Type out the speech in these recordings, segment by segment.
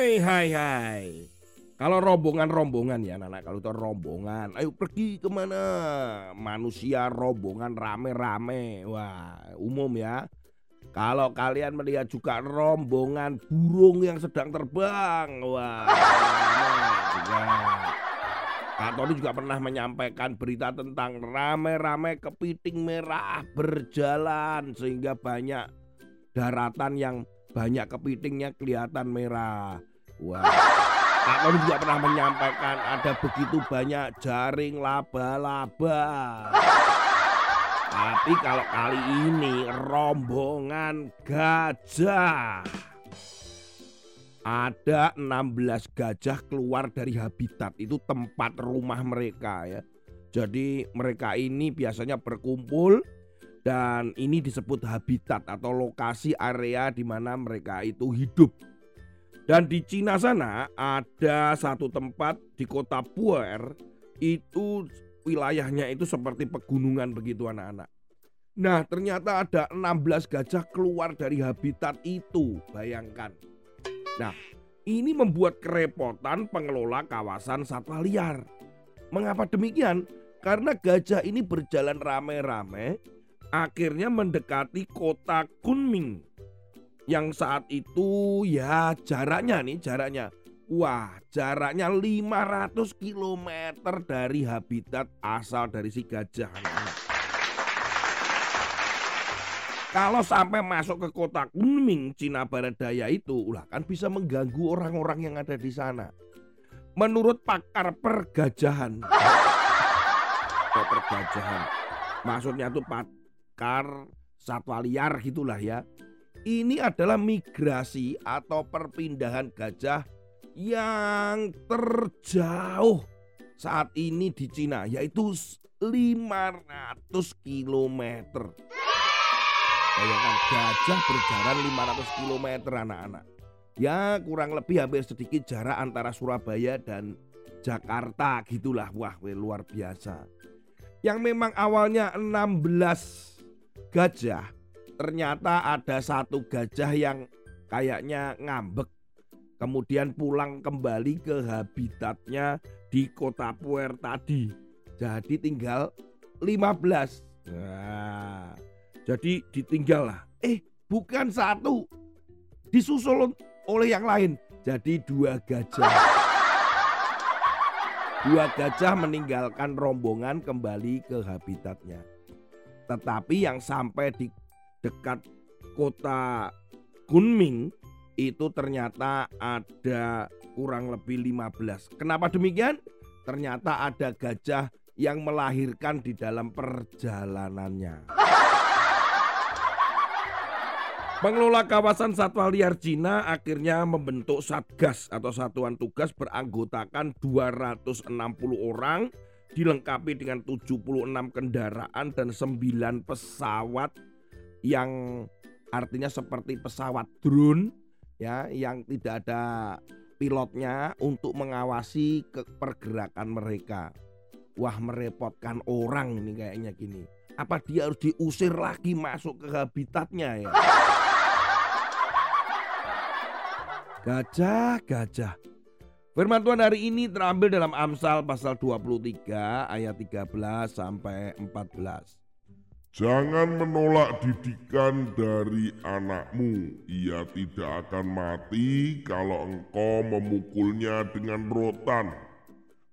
Hai hai. Kalau rombongan-rombongan ya anak-anak, kalau itu rombongan, ayo pergi ke mana? Manusia rombongan rame-rame, wah umum ya. Kalau kalian melihat juga rombongan burung yang sedang terbang, wah juga. Kak Tony juga pernah menyampaikan berita tentang rame-rame kepiting merah berjalan sehingga banyak daratan yang banyak kepitingnya kelihatan merah. Wah. Kak Tony juga pernah menyampaikan ada begitu banyak jaring laba-laba. Tapi kalau kali ini rombongan gajah. Ada 16 gajah keluar dari habitat itu tempat rumah mereka ya. Jadi mereka ini biasanya berkumpul dan ini disebut habitat atau lokasi area di mana mereka itu hidup. Dan di Cina sana ada satu tempat di kota Puer itu wilayahnya itu seperti pegunungan begitu anak-anak. Nah ternyata ada 16 gajah keluar dari habitat itu bayangkan. Nah ini membuat kerepotan pengelola kawasan satwa liar. Mengapa demikian? Karena gajah ini berjalan rame-rame akhirnya mendekati kota Kunming yang saat itu ya jaraknya nih jaraknya Wah jaraknya 500 km dari habitat asal dari si gajah. Kalau sampai masuk ke kota Kunming, Cina Barat Daya itu, ulah kan bisa mengganggu orang-orang yang ada di sana. Menurut pakar pergajahan, pergajahan, maksudnya tuh pakar satwa liar gitulah ya. Ini adalah migrasi atau perpindahan gajah yang terjauh saat ini di Cina yaitu 500 km. Bayangkan gajah berjalan 500 km anak-anak. Ya kurang lebih hampir sedikit jarak antara Surabaya dan Jakarta gitulah. Wah luar biasa. Yang memang awalnya 16 gajah ternyata ada satu gajah yang kayaknya ngambek kemudian pulang kembali ke habitatnya di kota Puer tadi. Jadi tinggal 15. Nah, jadi ditinggal lah. Eh, bukan satu. Disusul oleh yang lain. Jadi dua gajah. Dua gajah meninggalkan rombongan kembali ke habitatnya. Tetapi yang sampai di dekat kota Kunming itu ternyata ada kurang lebih 15. Kenapa demikian? Ternyata ada gajah yang melahirkan di dalam perjalanannya. Pengelola kawasan satwa liar Cina akhirnya membentuk Satgas atau satuan tugas beranggotakan 260 orang dilengkapi dengan 76 kendaraan dan 9 pesawat yang artinya seperti pesawat drone ya yang tidak ada pilotnya untuk mengawasi ke pergerakan mereka. Wah merepotkan orang ini kayaknya gini. Apa dia harus diusir lagi masuk ke habitatnya ya? Gajah, gajah. Firman Tuhan hari ini terambil dalam Amsal pasal 23 ayat 13 sampai 14. Jangan menolak didikan dari anakmu. Ia tidak akan mati kalau engkau memukulnya dengan rotan.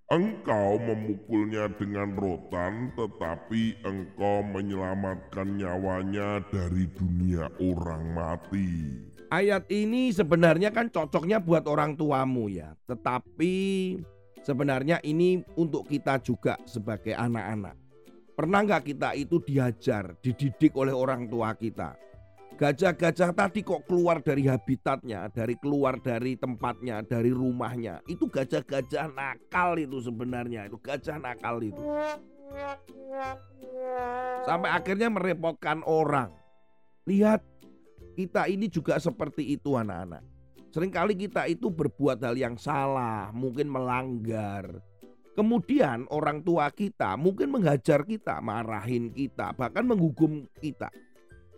Engkau memukulnya dengan rotan, tetapi engkau menyelamatkan nyawanya dari dunia orang mati. Ayat ini sebenarnya kan cocoknya buat orang tuamu ya, tetapi sebenarnya ini untuk kita juga sebagai anak-anak. Pernah nggak kita itu diajar, dididik oleh orang tua kita? Gajah-gajah tadi kok keluar dari habitatnya, dari keluar dari tempatnya, dari rumahnya. Itu gajah-gajah nakal itu sebenarnya, itu gajah nakal itu. Sampai akhirnya merepotkan orang. Lihat, kita ini juga seperti itu anak-anak. Seringkali kita itu berbuat hal yang salah, mungkin melanggar, Kemudian orang tua kita mungkin menghajar kita, marahin kita, bahkan menghukum kita.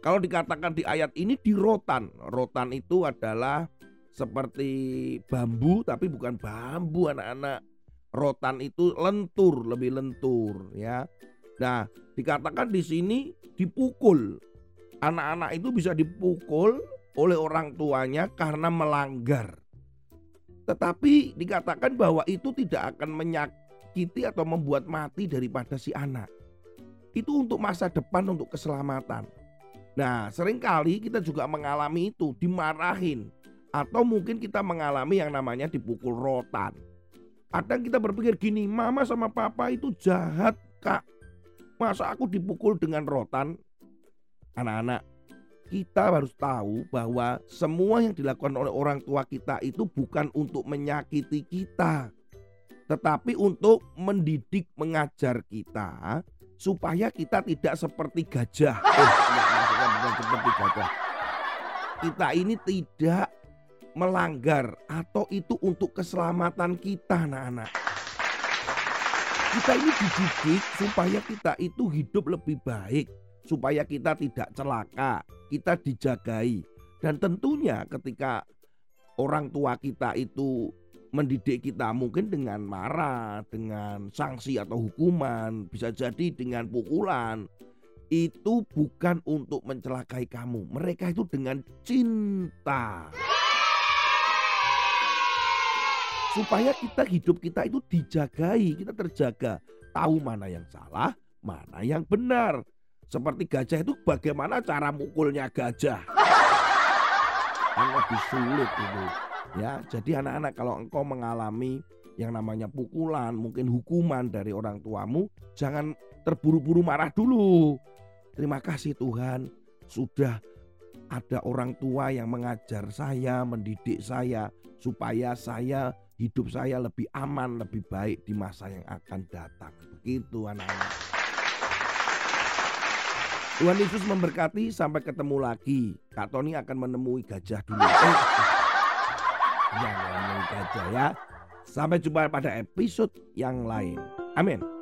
Kalau dikatakan di ayat ini di rotan. Rotan itu adalah seperti bambu tapi bukan bambu anak-anak. Rotan itu lentur, lebih lentur ya. Nah, dikatakan di sini dipukul. Anak-anak itu bisa dipukul oleh orang tuanya karena melanggar. Tetapi dikatakan bahwa itu tidak akan menyakiti atau membuat mati daripada si anak. Itu untuk masa depan, untuk keselamatan. Nah, sering kali kita juga mengalami itu, dimarahin. Atau mungkin kita mengalami yang namanya dipukul rotan. Kadang kita berpikir gini, mama sama papa itu jahat kak. Masa aku dipukul dengan rotan? Anak-anak, kita harus tahu bahwa semua yang dilakukan oleh orang tua kita itu bukan untuk menyakiti kita, tetapi untuk mendidik, mengajar kita supaya kita tidak seperti gajah. Eh, maksudnya bukan seperti gajah. Kita ini tidak melanggar atau itu untuk keselamatan kita, anak-anak. Kita ini dididik supaya kita itu hidup lebih baik, supaya kita tidak celaka, kita dijagai. Dan tentunya ketika orang tua kita itu mendidik kita mungkin dengan marah, dengan sanksi atau hukuman, bisa jadi dengan pukulan. Itu bukan untuk mencelakai kamu. Mereka itu dengan cinta. Supaya kita hidup kita itu dijagai, kita terjaga. Tahu mana yang salah, mana yang benar. Seperti gajah itu bagaimana cara mukulnya gajah? Kan lebih sulit itu. Ya, jadi anak-anak kalau engkau mengalami yang namanya pukulan, mungkin hukuman dari orang tuamu, jangan terburu-buru marah dulu. Terima kasih Tuhan sudah ada orang tua yang mengajar saya, mendidik saya supaya saya hidup saya lebih aman, lebih baik di masa yang akan datang. Begitu anak-anak. Tuhan Yesus memberkati sampai ketemu lagi. Kak Tony akan menemui gajah dulu. Eh, jangan menemui gajah ya. Sampai jumpa pada episode yang lain. Amin.